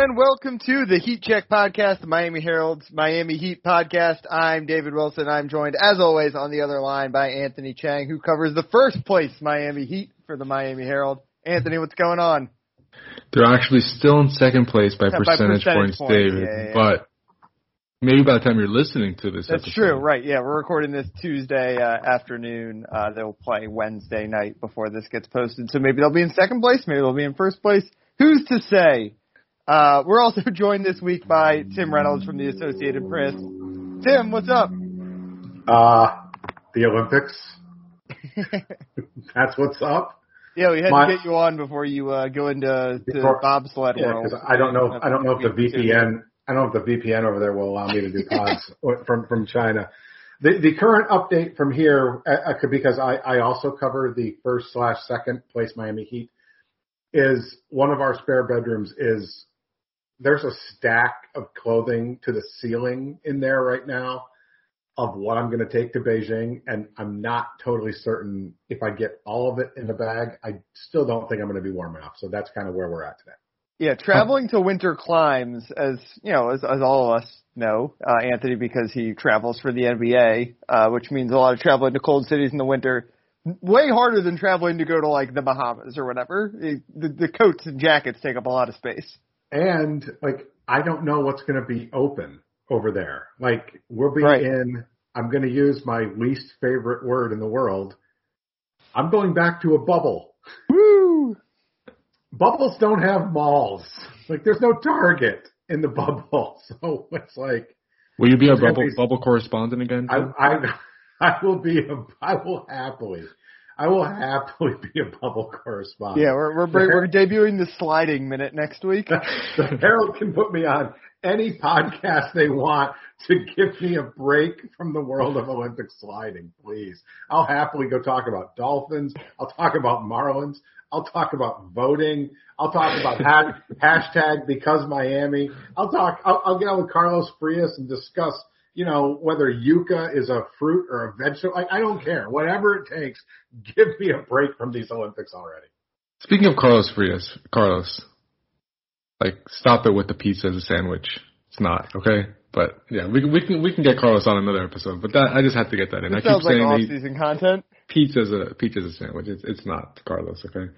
and welcome to the Heat Check podcast, the Miami Herald's Miami Heat podcast. I'm David Wilson. I'm joined, as always, on the other line by Anthony Chang, who covers the first place Miami Heat for the Miami Herald. Anthony, what's going on? They're actually still in second place by, by percentage, percentage points, points, David. yeah, yeah. But maybe by the time you're listening to this, That's episode, true, right? Yeah, we're recording this Tuesday uh, afternoon. Uh, they'll play Wednesday night before this gets posted, so maybe they'll be in second place, maybe they'll be in first place. Who's to say? Uh, we're also joined this week by Tim Reynolds from the Associated Press. Tim, what's up? Uh, the Olympics. That's what's up. Yeah, we had My- to get you on before you uh, go into to Before- bobsled Yeah, world. I don't know. I don't know if the VPN. I don't know if the VPN over there will allow me to do pods from from China. The the current update from here, uh, because I I also cover the first slash second place Miami Heat, is one of our spare bedrooms is there's a stack of clothing to the ceiling in there right now of what I'm going to take to Beijing, and I'm not totally certain if I get all of it in the bag. I still don't think I'm going to be warm enough. So that's kind of where we're at today. Yeah, traveling to winter climes, as you know, as, as all of us know, uh, Anthony, because he travels for the NBA, uh, which means a lot of traveling to cold cities in the winter. Way harder than traveling to go to like the Bahamas or whatever. The, the, the coats and jackets take up a lot of space. And like, I don't know what's going to be open over there. Like, we'll be Right. in, I'm going to use my least favorite word in the world. I'm going back to a bubble. Woo! Bubbles don't have malls. Like, there's no Target in the bubble. So it's like, will you be a bubble be- bubble correspondent again? I, I, I will be a, I will happily, I will happily be a bubble correspondent. Yeah, we're we're, we're debuting the sliding minute next week. the Herald can put me on any podcast they want to give me a break from the world of Olympic sliding, please. I'll happily go talk about dolphins. I'll talk about Marlins. I'll talk about voting. I'll talk about ha- hashtag because Miami. I'll talk, I'll, I'll get on with Carlos Frias and discuss, you know, whether yucca is a fruit or a vegetable. Like, I don't care. Whatever it takes, give me a break from these Olympics already. Speaking of Carlos Frias, Carlos, like stop it with the pizza as a sandwich. It's not okay. But yeah, we can we can we can get Carlos on another episode. But that I just have to get that in. I This keep sounds like saying that he- off-season content. pizza's a pizza's a sandwich. It's it's not Carlos. Okay.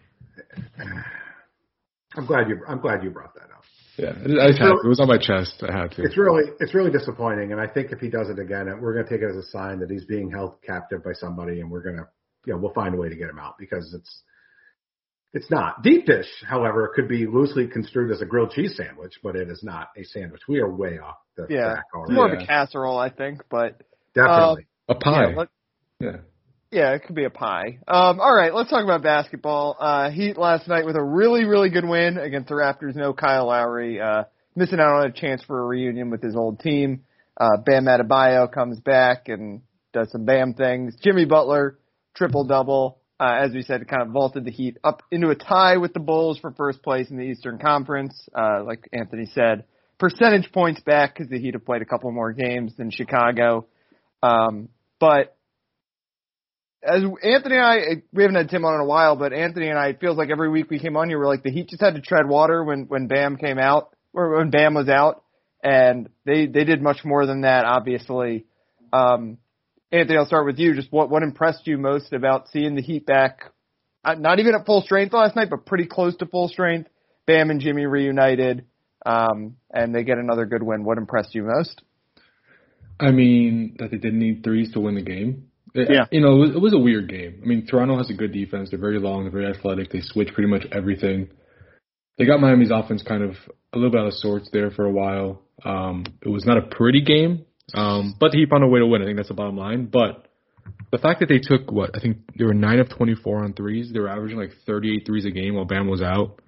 I'm glad you, I'm glad you brought that up. Yeah, I just had to. It was on my chest. I had to. It's really it's really disappointing, and I think if he does it again, we're going to take it as a sign that he's being held captive by somebody, and we're going to, you know, we'll find a way to get him out because it's it's not deep dish. However, could be loosely construed as a grilled cheese sandwich, but it is not a sandwich. We are way off the Yeah, track it's already. more of a casserole, I think, but Definitely. Um, a pie. yeah, let- yeah. Yeah, it could be a pie. Um, all right, let's talk about basketball. Uh, Heat last night with a really, really good win against the Raptors. No Kyle Lowry, uh, missing out on a chance for a reunion with his old team. Uh, Bam Adebayo comes back and does some Bam things. Jimmy Butler, triple double. Uh, as we said, kind of vaulted the Heat up into a tie with the Bulls for first place in the Eastern Conference. Uh, like Anthony said, percentage points back because the Heat have played a couple more games than Chicago. Um, but as Anthony and I, we haven't had Tim on in a while, but Anthony and I, it feels like every week we came on here, we're like the Heat just had to tread water when when Bam came out or when Bam was out, and they they did much more than that, obviously. Um, Anthony, I'll start with you. Just what what impressed you most about seeing the Heat back, uh, not even at full strength last night, but pretty close to full strength. Bam and Jimmy reunited, um, and they get another good win. What impressed you most? I mean that they didn't need threes to win the game. It- Yeah. You know, it was, it was a weird game. I mean, Toronto has a good defense. They're very long. They're very athletic. They switch pretty much everything. They got Miami's offense kind of a little bit out of sorts there for a while. Um, it was not a pretty game, um, but the Heat found a way to win. I think that's the bottom line. But the fact that they took what I think they were nine of twenty four on threes. They were averaging like 38 threes a game while Bam was out,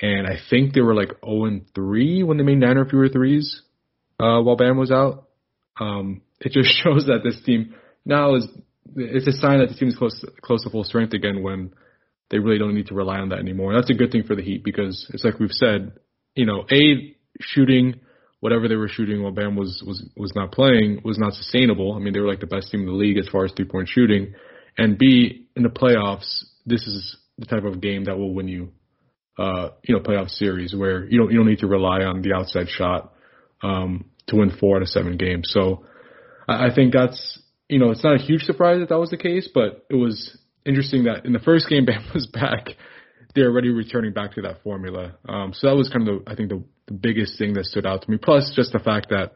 and I think they were like zero and three when they made nine or fewer threes uh, while Bam was out. Um, it just shows that this team now is it's a sign that the team is close close to full strength again when they really don't need to rely on that anymore. And That's a good thing for the Heat because it's like we've said, you know, a shooting whatever they were shooting while Bam was was was not playing was not sustainable. I mean, they were like the best team in the league as far as three point shooting, and b in the playoffs, this is the type of game that will win you uh, you know, playoff series where you don't you don't need to rely on the outside shot um, to win four out of seven games. So I, I think that's you know it's not a huge surprise that that was the case, but it was interesting that in the first game Bam was back, they're already returning back to that formula. Um, so that was kind of the I think the, the biggest thing that stood out to me. Plus just the fact that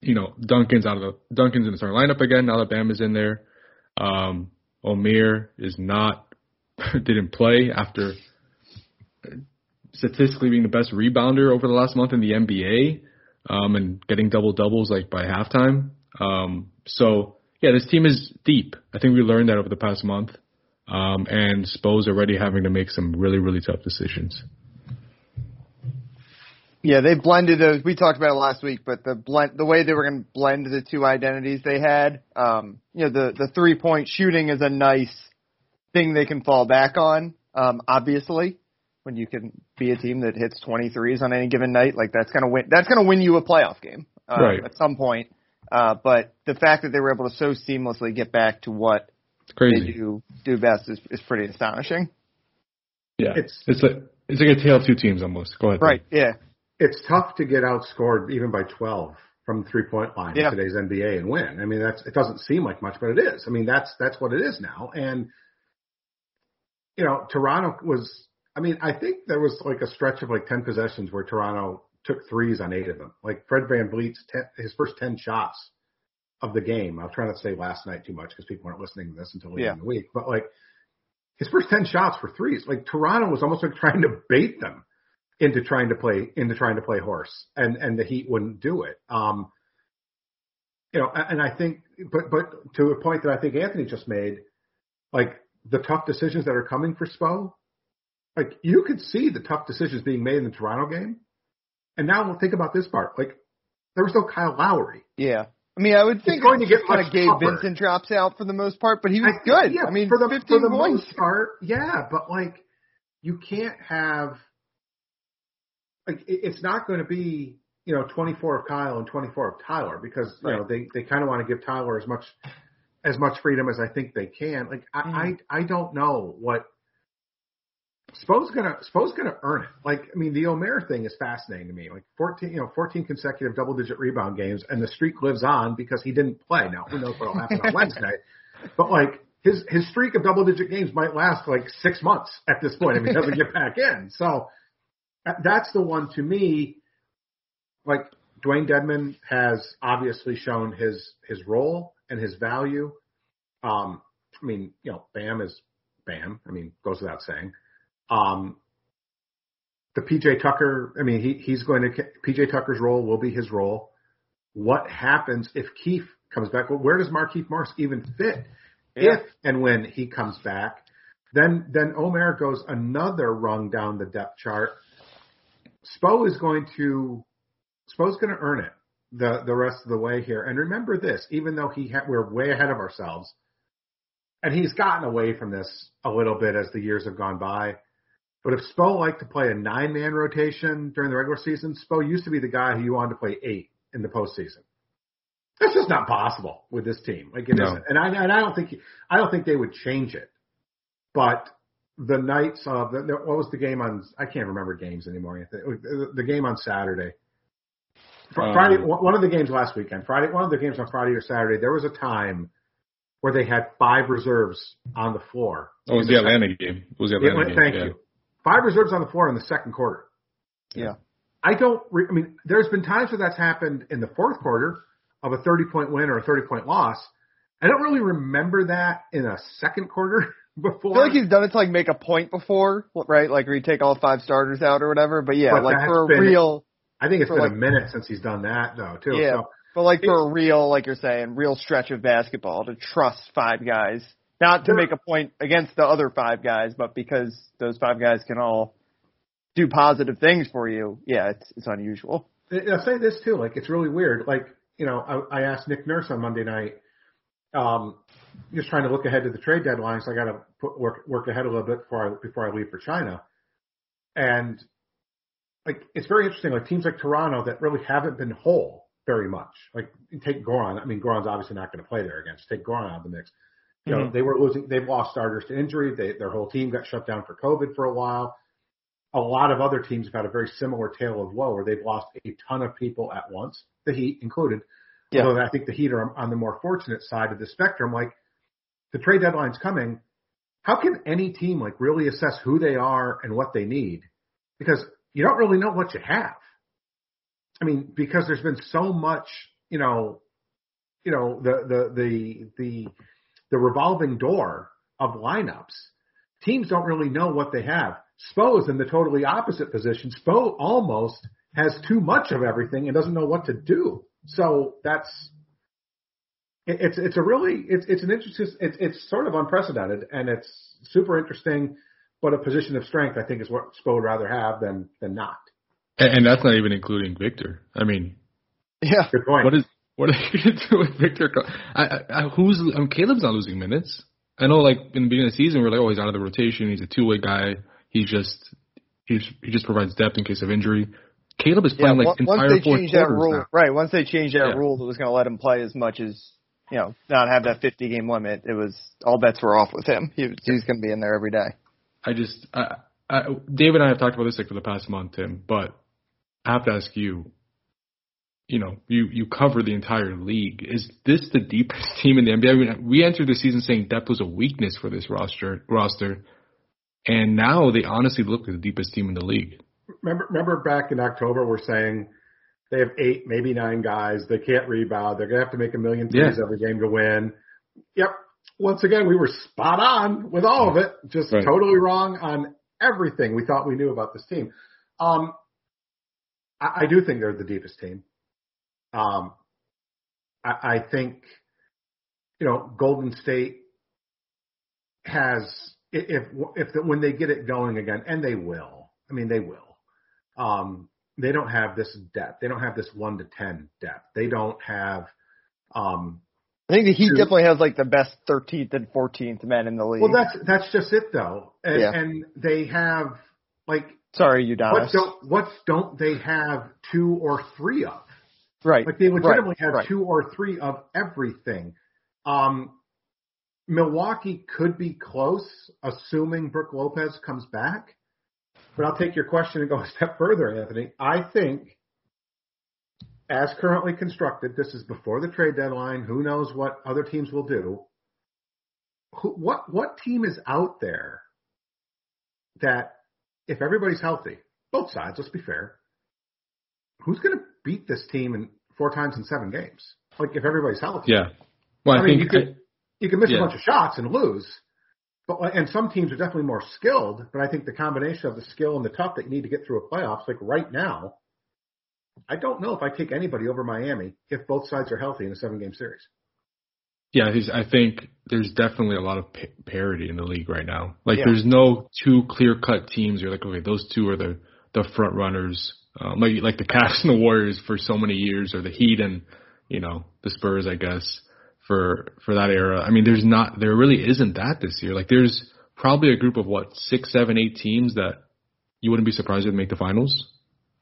you know Duncan's out of the Duncan's in the starting lineup again now that Bam is in there. Um, Omer is not didn't play after statistically being the best rebounder over the last month in the NBA um, and getting double doubles like by halftime. Um, so yeah, this team is deep. I think we learned that over the past month. Um, and Spo's already having to make some really, really tough decisions. Yeah, they blended those. We talked about it last week, but the blend, the way they were going to blend the two identities they had, um, you know, the the three point shooting is a nice thing they can fall back on. Um, obviously, when you can be a team that hits 23s on any given night, like that's gonna win. That's gonna win you a playoff game uh, Right. at some point. Uh, but the fact that they were able to so seamlessly get back to what It's they do do best is, is pretty astonishing. Yeah, It's- it's it's like it's like a tale of two teams almost. Go ahead. Right? Yeah. it's tough to get outscored even by 12 from the three point line Yeah. in today's NBA and win. I mean, that's it doesn't seem like much, but it is. I mean, that's that's what it is now. And you know, Toronto was. I mean, I think there was like a stretch of like 10 possessions where Toronto took threes on eight of them. Like Fred VanVleet's ten, his first 10 shots of the game. I'll try not to say last night too much because people weren't listening to this until later Yeah. in the week. But like his first 10 shots were threes. Like Toronto was almost like trying to bait them into trying to play into trying to play horse, and and the Heat wouldn't do it. Um, you know, and I think, but but to a point that I think Anthony just made, like the tough decisions that are coming for Spo, like you could see the tough decisions being made in the Toronto game, and now we'll think about this part. Like there was no Kyle Lowry. Yeah. I mean, I would think going to get kind of Gabe tougher. Vincent drops out for the most part, but he was I- good. Yeah, I mean, for the 15 for the points. most part, yeah, but like you can't have like it's not going to be you know 24 of Kyle and 24 of Tyler because you know they they kind of want to give Tyler as much as much freedom as I think they can. Like I Mhm. I, I don't know what Spo's gonna Spo's gonna earn it. Like I mean, the Omer thing is fascinating to me. Like 14, you know, 14 consecutive double digit rebound games, and the streak lives on because he didn't play. Now who knows what'll happen on Wednesday? But like his his streak of double digit games might last like six months at this point if he doesn't get back in. So that's the one to me. Like Dewayne Dedmon has obviously shown his his role and his value. Um, I mean, you know, Bam is Bam. I mean, goes without saying. Um, the PJ Tucker, I mean, he, he's going to, PJ Tucker's role will be his role. What happens if Keith comes back? Well, where does Markieff Morris even fit Yeah. if and when he comes back? Then, then Omer goes another rung down the depth chart. Spo is going to, Spo's going to earn it the, the rest of the way here. And remember this, even though he ha- we're way ahead of ourselves, and he's gotten away from this a little bit as the years have gone by. But if Spo liked to play a nine man rotation during the regular season, Spo used to be the guy who you wanted to play eight in the postseason. That's just not possible with this team. Like it No. not and I and I don't think I don't think they would change it. But the nights of the, what was the game on? I can't remember games anymore. The, game on Saturday, Um, Friday. One of the games last weekend. Friday. One of the games on Friday or Saturday. There was a time where they had five reserves on the floor. Oh, it was the Atlanta game. It was the Atlanta game. thank yeah. you. Five reserves on the floor in the second quarter. Yeah. I don't. Re- I mean, there's been times where that's happened in the fourth quarter of a 30 point win or a 30 point loss. I don't really remember that in a second quarter before. I before. feel like he's done it to like make a point before, right? Like where you take all five starters out or whatever. But yeah, But like for a been- real, I think it's for been like- a minute since he's done that though, too. Yeah. So but like for a real, like you're saying, real stretch of basketball to trust five guys, not to make a point against the other five guys, but because those five guys can all do positive things for you. Yeah, it's it's unusual. I'll say this too, like it's really weird. Like, you know, I, I asked Nick Nurse on Monday night, um, just trying to look ahead to the trade deadline, so I got to put work work ahead a little bit before I before I leave for China. And like, it's very interesting. Like teams like Toronto that really haven't been whole very much. Like take Goran. I mean, Goran's obviously not going to play there again. Just take Goran out of the mix. You know, Mhm. they were losing. They've lost starters to injury. They, their whole team got shut down for COVID for a while. a lot of other teams have had a very similar tale of woe where they've lost a ton of people at once, the Heat included. Yeah. Although I think the Heat are on the more fortunate side of the spectrum. Like the trade deadline's coming. How can any team like really assess who they are and what they need? Because you don't really know what you have. I mean, because there's been so much, you know, you know, the the the the the revolving door of lineups. Teams don't really know what they have. Spo is in the totally opposite position. Spo almost has too much of everything and doesn't know what to do. So that's it, it's it's a really it's it's an interesting it's it's sort of unprecedented and it's super interesting, but a position of strength I think is what Spo would rather have than than not. And, and that's not even including Victor. I mean, Yeah. Good point. what is what are they going to do with Victor? I, I, who's I mean, Caleb's not losing minutes. I know, like in the beginning of the season, we are like, oh, he's out of the rotation. He's a two way guy. He just he's, he just provides depth in case of injury. Caleb is Yeah, playing like once entire they fourth changed that rule, now. right? Once they changed that Yeah. rule that was going to let him play as much as you know, not have that 50 game limit, it was all bets were off with him. He, he's going to be in there every day. I just, I, I, Dave and I have talked about this like for the past month, Tim. But I have to ask you. You know, you you cover the entire league. Is this the deepest team in the NBA? I mean, we entered the season saying depth was a weakness for this roster roster, and now they honestly look like the deepest team in the league. remember remember back in October we're saying they have eight, maybe nine guys. They can't rebound. They're gonna have to make a million threes Yeah. every game to win. Yep. Once again, we were spot on with all of it. Just Right. totally wrong on everything we thought we knew about this team. Um, I, I do think they're the deepest team. Um, I, I think, you know, Golden State has if if the, when they get it going again, and they will. I mean, they will. Um, they don't have this depth. They don't have this one to ten depth. They don't have. Um, I think the Heat True. definitely has like the best 13th and 14th men in the league. well, that's that's just it though, and, Yeah. and they have like Sorry, what don't what don't they have two or three of? Right. Like they legitimately right, have right. two or three of everything. Um, Milwaukee could be close, assuming Brook Lopez comes back. But I'll take your question and go a step further, Anthony. I think, as currently constructed, this is before the trade deadline. Who knows what other teams will do? Who, what what team is out there that, if everybody's healthy, both sides, let's be fair, who's going to beat this team in four times in seven games? Like if everybody's healthy. Yeah. Well, I, I mean, think you could you could miss yeah. a bunch of shots and lose, but and some teams are definitely more skilled. But I think the combination of the skill and the tough that you need to get through a playoffs, like right now, I don't know if I take anybody over Miami if both sides are healthy in a seven game series. Yeah, I think there's definitely a lot of pa- parity in the league right now. Like, Yeah. there's no two clear cut teams. You're like, okay, those two are the the front runners. Um, like like the Cavs and the Warriors for so many years, or the Heat and you know the Spurs, I guess for for that era. I mean, there's not there really isn't that this year. Like, there's probably a group of what six, seven, eight teams that you wouldn't be surprised would make the finals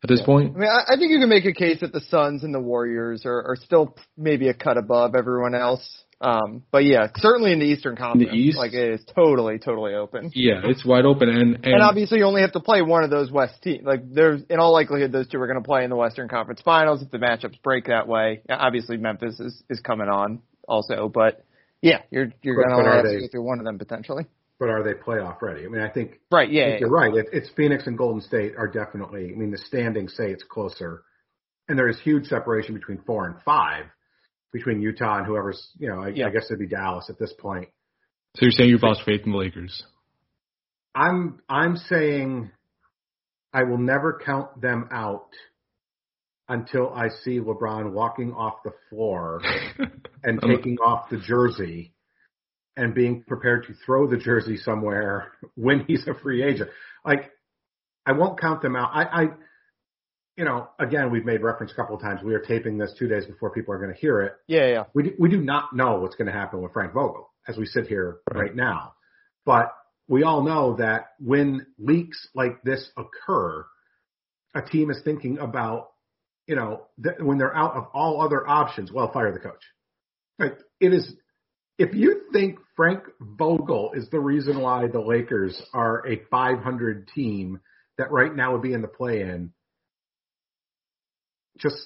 at this point. I mean, I, I think you can make a case that the Suns and the Warriors are, are still maybe a cut above everyone else. Um, but yeah, certainly in the Eastern Conference, East? like it is totally, totally open. Yeah, it's wide open, and and, And obviously, you only have to play one of those West teams. Like, there's in all likelihood, those two are going to play in the Western Conference Finals if the matchups break that way. Obviously, Memphis is is coming on also, but yeah, you're you're going to are have to they- go through one of them potentially. But are they playoff ready? I mean, I think Right? Yeah. think you're right. It, it's Phoenix and Golden State are definitely. I mean, the standings say it's closer, and there is huge separation between four and five, between Utah and whoever's. You know, I, Yeah. I guess it'd be Dallas at this point. so you're saying you've lost faith in the Lakers. I'm I'm saying I will never count them out until I see LeBron walking off the floor and taking off the jersey and being prepared to throw the jersey somewhere when he's a free agent. Like I won't count them out. I, I you know, again, we've made reference a couple of times. We are taping this two days before people are going to hear it. Yeah. Yeah. We do, we do not know what's going to happen with Frank Vogel as we sit here Right. right now. But we all know that when leaks like this occur, a team is thinking about, you know, th- when they're out of all other options, well, fire the coach. Like it is, if you think Frank Vogel is the reason why the Lakers are a 500 team that right now would be in the play-in, just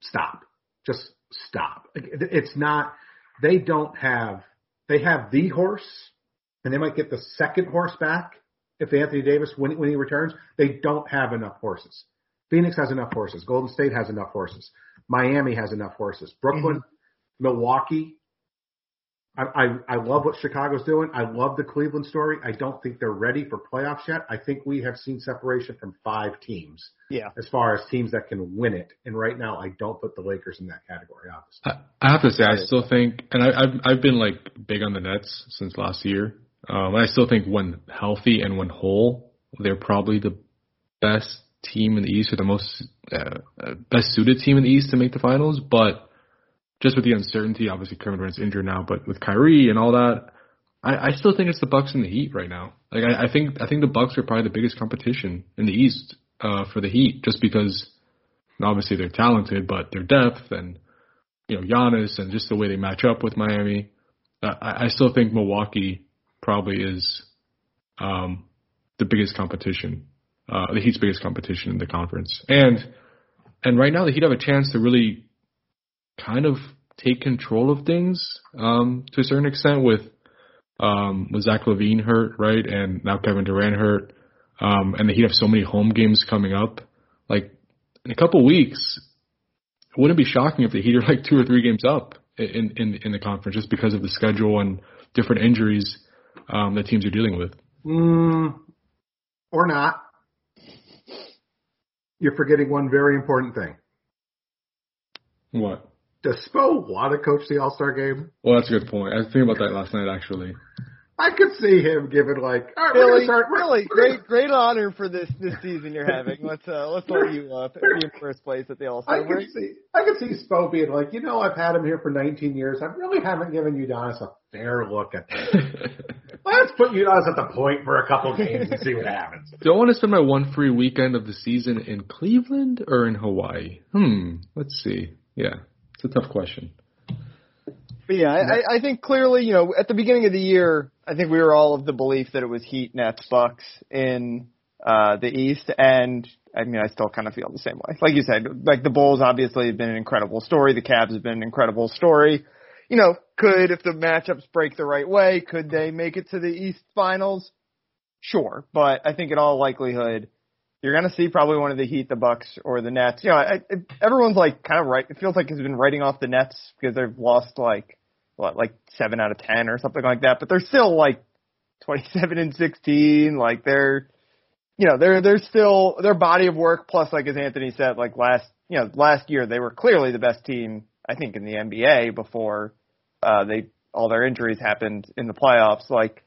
stop. Just stop. It's not. They don't have. They have the horse, and they might get the second horse back if Anthony Davis when when he returns. They don't have enough horses. Phoenix has enough horses. Golden State has enough horses. Miami has enough horses. Brooklyn, mm-hmm. Milwaukee, I, I, I love what Chicago's doing. I love the Cleveland story. I don't think they're ready for playoffs yet. I think we have seen separation from five teams. Yeah. As far as teams that can win it, and right now I don't put the Lakers in that category. Obviously, I, I have to say I still think, and I, I've I've been like big on the Nets since last year. Um, I still think when healthy and when whole, they're probably the best team in the East or the most uh, uh best suited team in the East to make the finals. But just with the uncertainty, obviously Kevin Durant's injured now, but with Kyrie and all that, I, I still think it's the Bucks and the Heat right now. Like I, I think I think the Bucks are probably the biggest competition in the East uh, for the Heat, just because obviously they're talented, but their depth and you know Giannis and just the way they match up with Miami. Uh, I, I still think Milwaukee probably is um, the biggest competition, uh, the Heat's biggest competition in the conference, and and right now the Heat have a chance to really kind of take control of things um, to a certain extent with um, with Zach LaVine hurt, right, and now Kevin Durant hurt, um, and the Heat have so many home games coming up. Like in a couple weeks, it wouldn't be shocking if the Heat are like two or three games up in in in the conference just because of the schedule and different injuries um, that teams are dealing with. Mm, or not. You're forgetting one very important thing. What? Does Spo want to coach the All Star game? Well, that's a good point. I was thinking about that last night, actually. I could see him giving like, all right, Billy, start, really great, great honor for this this season you're having. Let's uh, let's let you uh, be in first place at the All Star. I could see, I could see Spo being like, you know, I've had him here for 19 years. I really haven't given Udonis a fair look at this. Let's put Udonis at the point for a couple games and see what happens. Do I want to spend my one free weekend of the season in Cleveland or in Hawaii? Hmm. Let's see. Yeah. It's a tough question. But yeah, I, I think clearly, you know, at the beginning of the year, I think we were all of the belief that it was Heat, Nets, Bucks in uh, the East, and I mean, I still kind of feel the same way. Like you said, like the Bulls obviously have been an incredible story. The Cavs have been an incredible story. You know, could if the matchups break the right way, could they make it to the East Finals? Sure, but I think in all likelihood, you're going to see probably one of the Heat, the Bucks, or the Nets. You know, I, I, everyone's like kind of right. It feels like it's been writing off the Nets because they've lost like what, like seven out of ten or something like that. But they're still like 27 and 16. Like they're, you know, they're they're still their body of work. Plus, like as Anthony said, like last you know last year they were clearly the best team I think in the NBA before uh, they all their injuries happened in the playoffs. Like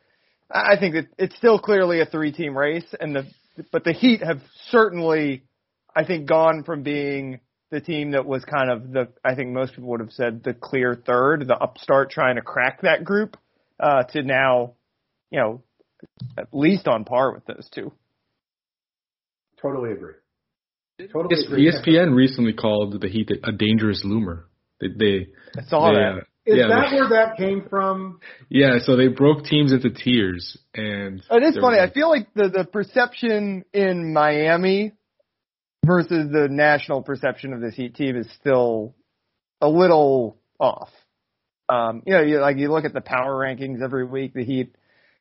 I think that it's still clearly a three team race, and the but the Heat have certainly, I think, gone from being the team that was kind of the, I think most people would have said the clear third, the upstart trying to crack that group, uh, to now, you know, at least on par with those two. Totally agree. Totally agree. ESPN recently called the Heat a dangerous loomer. They, they I saw they, that. Uh, is yeah, that where that came from? Yeah, so they broke teams into tiers, and it is funny. I feel like the the perception in Miami versus the national perception of this Heat team is still a little off. Um, you know, you like you look at the power rankings every week. The Heat,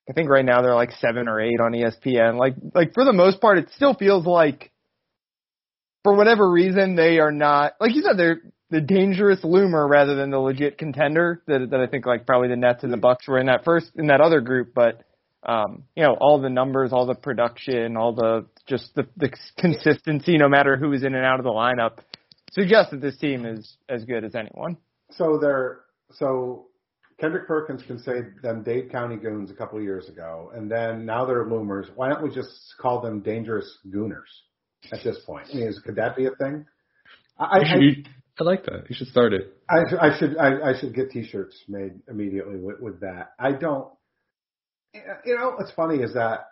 I think right now they're like seven or eight on ESPN. Like, like for the most part, it still feels like, for whatever reason, they are not like you said. They're the dangerous loomer rather than the legit contender that that I think like probably the Nets and the Bucks were in that first in that other group, but um, you know all the numbers, all the production, all the just the, the consistency, no matter who is in and out of the lineup, suggests that this team is as good as anyone. So they're so Kendrick Perkins can say them Dade County Goons a couple of years ago, and then now they're Loomers. Why don't we just call them Dangerous Gooners at this point? I mean, is, could that be a thing? I, I, I like that. You should start it. I, I should I, I should get T-shirts made immediately with, with that. I don't. You know, what's funny is that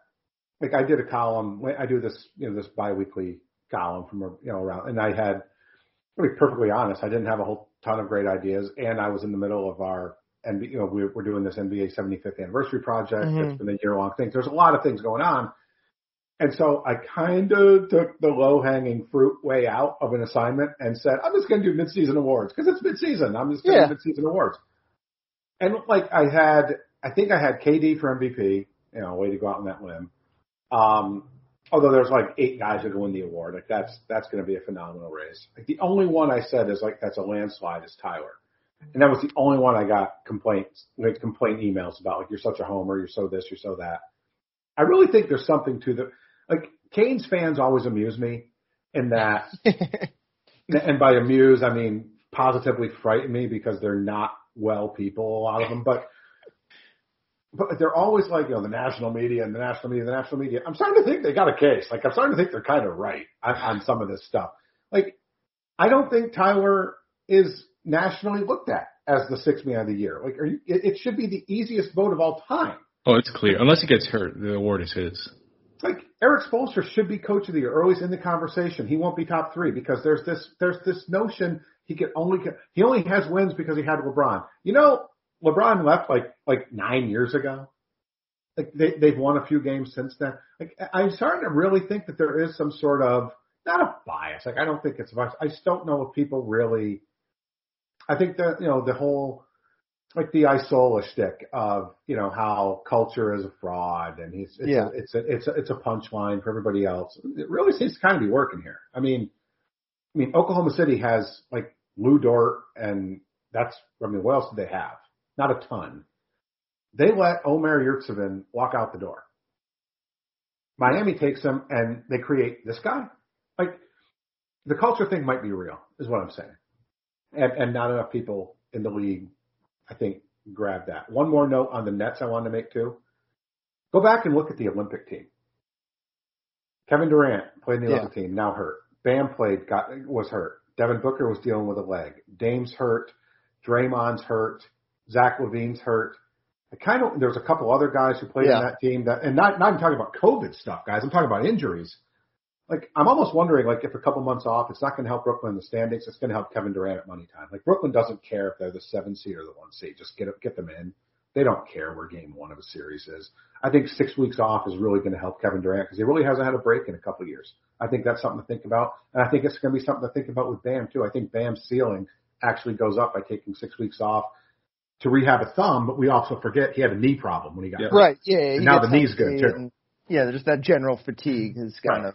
like I did a column. I do this you know this biweekly column from you know around, and I had to be perfectly honest, I didn't have a whole ton of great ideas, and I was in the middle of our and you know we're, we're doing this NBA 75th anniversary project. Mm-hmm. It's been a year long thing. There's a lot of things going on, And so I kind of took the low hanging fruit way out of an assignment and said, I'm just going to do midseason awards because it's midseason. I'm just going to Yeah. do midseason awards. And like I had, I think I had KD for MVP, you know, way to go out on that limb. Um, although there's like eight guys that win the award. Like that's, that's going to be a phenomenal race. Like the only one I said is like, that's a landslide is Tyler. And that was the only one I got complaints, like complaint emails about, like, you're such a homer, you're so this, you're so that. I really think there's something to the, like, Canes fans always amuse me in that, and by amuse, I mean positively frighten me because they're not well people, a lot of them, but, but they're always like, you know, the national media and the national media, and the national media. I'm starting to think they got a case. Like, I'm starting to think they're kind of right on, on some of this stuff. Like, I don't think Tyler is nationally looked at as the sixth man of the year. Like, are you, it, it should be the easiest vote of all time. Oh, it's clear. Unless he gets hurt, the award is his. Like Erik Spoelstra should be coach of the year, or at least in the conversation. He won't be top three because there's this there's this notion he can only he only has wins because he had LeBron. You know, LeBron left like like nine years ago. Like they they've won a few games since then. Like I'm starting to really think that there is some sort of not a bias. Like I don't think it's a bias. I just don't know if people really. I think that you know the whole like the Isola shtick of you know how culture is a fraud and he's it's Yeah. it's a it's a it's a punchline for everybody else. It really seems to kind of be working here. I mean, I mean Oklahoma City has like Lu Dort and that's I mean what else do they have? Not a ton. They let Omer Yurtseven walk out the door. Miami takes him and they create this guy. Like the culture thing might be real, is what I'm saying. And and not enough people in the league, I think, grab that. One more note on the Nets I wanted to make too. Go back and look at the Olympic team. Kevin Durant played in the Yeah. Olympic team, now hurt. Bam played, got was hurt. Devin Booker was dealing with a leg. Dame's hurt. Draymond's hurt. Zach LaVine's hurt. I kind of there's a couple other guys who played Yeah. in that team that, and not not even talking about COVID stuff, guys. I'm talking about injuries. Like I'm almost wondering, like if a couple months off, it's not going to help Brooklyn in the standings. It's going to help Kevin Durant at money time. Like Brooklyn doesn't care if they're the seven seed or the one seed. Just get get them in. They don't care where game one of a series is. I think six weeks off is really going to help Kevin Durant because he really hasn't had a break in a couple of years. I think that's something to think about, and I think it's going to be something to think about with Bam too. I think Bam's ceiling actually goes up by taking six weeks off to rehab a thumb, but we also forget he had a knee problem when he got Yeah. Right. Yeah. yeah, And now the knee's good, too. and- yeah, just that general fatigue has kind Right. of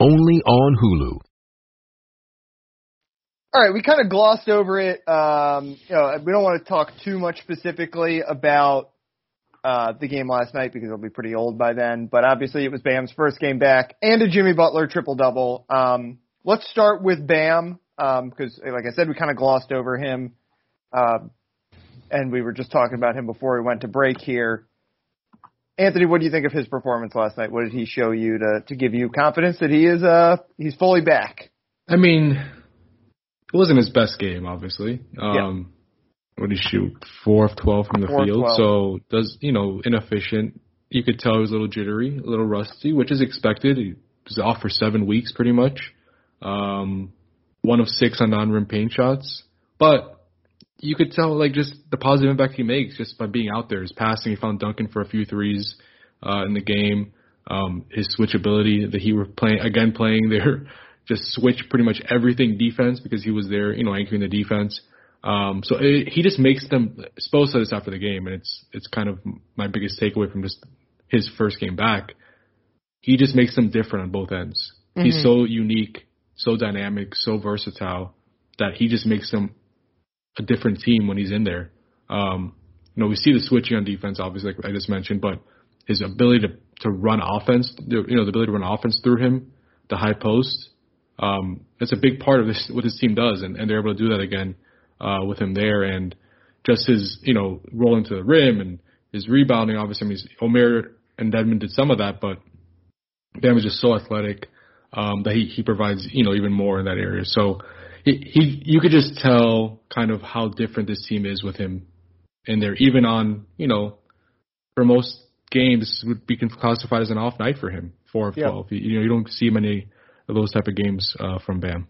only on Hulu. All right, we kind of glossed over it. Um, you know, we don't want to talk too much specifically about uh, the game last night because it'll be pretty old by then. But obviously, it was Bam's first game back and a Jimmy Butler triple double. Um, let's start with Bam because, like I said, we kind of glossed over him, uh, and we were just talking about him before we went to break here. Anthony, what do you think of his performance last night? What did he show you to to give you confidence that he is uh he's fully back? I mean, it wasn't his best game, obviously. Um, What did he shoot? Four of twelve from the Four field. 12. So does you know inefficient. You could tell he was a little jittery, a little rusty, which is expected. He was off for seven weeks, pretty much. Um, one of six on non-rim paint shots, but you could tell like just the positive impact he makes just by being out there. His passing, he found Duncan for a few threes uh, in the game. Um, his switchability that he were playing again playing there, just switch pretty much everything defense because he was there, you know, anchoring the defense. Um, so it, he just makes them. Spo said this after the game, and it's it's kind of my biggest takeaway from just his first game back. He just makes them different on both ends. He's Mhm. so unique, so dynamic, so versatile that he just makes them a different team when he's in there. Um, you know, we see the switching on defense, obviously, like I just mentioned, but his ability to to run offense, you know, the ability to run offense through him, the high post, um, it's a big part of this what his team does, and, and they're able to do that again uh, with him there, and just his you know rolling to the rim and his rebounding. Obviously, I mean, Omer and Dedmon did some of that, but Bam is just so athletic um, that he he provides you know even more in that area. So he, he you could just tell kind of how different this team is with him in there, even on you know for most games would be classified as an off night for him, four of Yeah. twelve. You, you know you don't see many of those type of games uh, from Bam.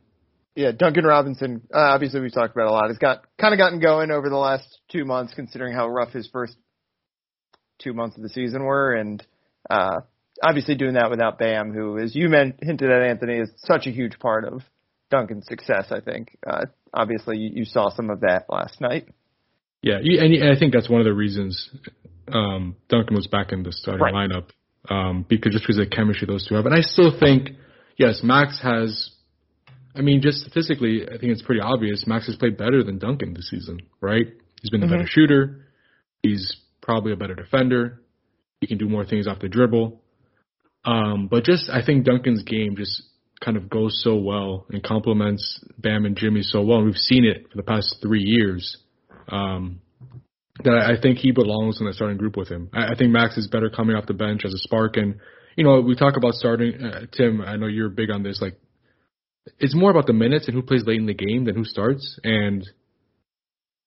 Yeah, Duncan Robinson. Uh, obviously, we've talked about a lot. Has got kind of gotten going over the last two months, considering how rough his first two months of the season were, and uh, obviously doing that without Bam, who, as you meant, hinted at, Anthony, is such a huge part of Duncan's success. I think. Uh, obviously, you, you saw some of that last night. Yeah, and, I think that's one of the reasons um, Duncan was back in the starting Right. lineup um, because just because of the chemistry those two have. And I still think, yes, Max has. I mean, just statistically, I think it's pretty obvious. Max has played better than Duncan this season, right? He's been the better shooter. He's probably a better defender. He can do more things off the dribble. Um, but just, I think Duncan's game just kind of goes so well and complements Bam and Jimmy so well. And we've seen it for the past three years um, that I think he belongs in the starting group with him. I, I think Max is better coming off the bench as a spark. And, you know, we talk about starting, uh, Tim, I know you're big on this. Like, it's more about the minutes and who plays late in the game than who starts. And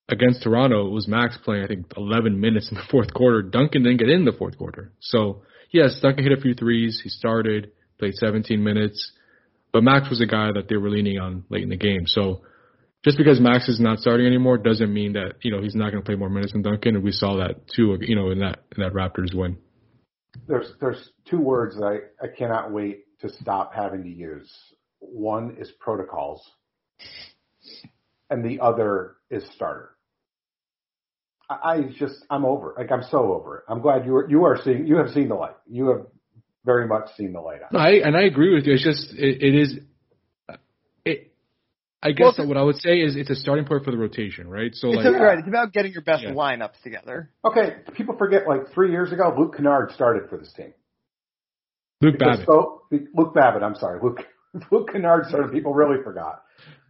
against Toronto, it was Max playing, I think, 11 minutes in the fourth quarter. Duncan didn't get in the fourth quarter. So, yes, Duncan hit a few threes. He started, played 17 minutes. But Max was a guy that they were leaning on late in the game. So, just because Max is not starting anymore doesn't mean that you know he's not going to play more minutes than Duncan, and we saw that too. You know, in that in that Raptors win. There's there's two words that I, I cannot wait to stop having to use. One is protocols, and the other is starter. I, just I'm over. Like I'm so over it. I'm glad you are you are seeing you have seen the light. You have very much seen the light. on. No, I and I agree with you. It's just it, it is. It. I guess Well, what I would say is it's a starting point for the rotation, right? So It's like, a- right. It's about getting your best Yeah. lineups together. Okay, people forget like three years ago, Luke Kennard started for this team. Luke Because Babbitt. Spo, Luke Babbitt, I'm sorry, Luke Luke Kennard started. People really forgot.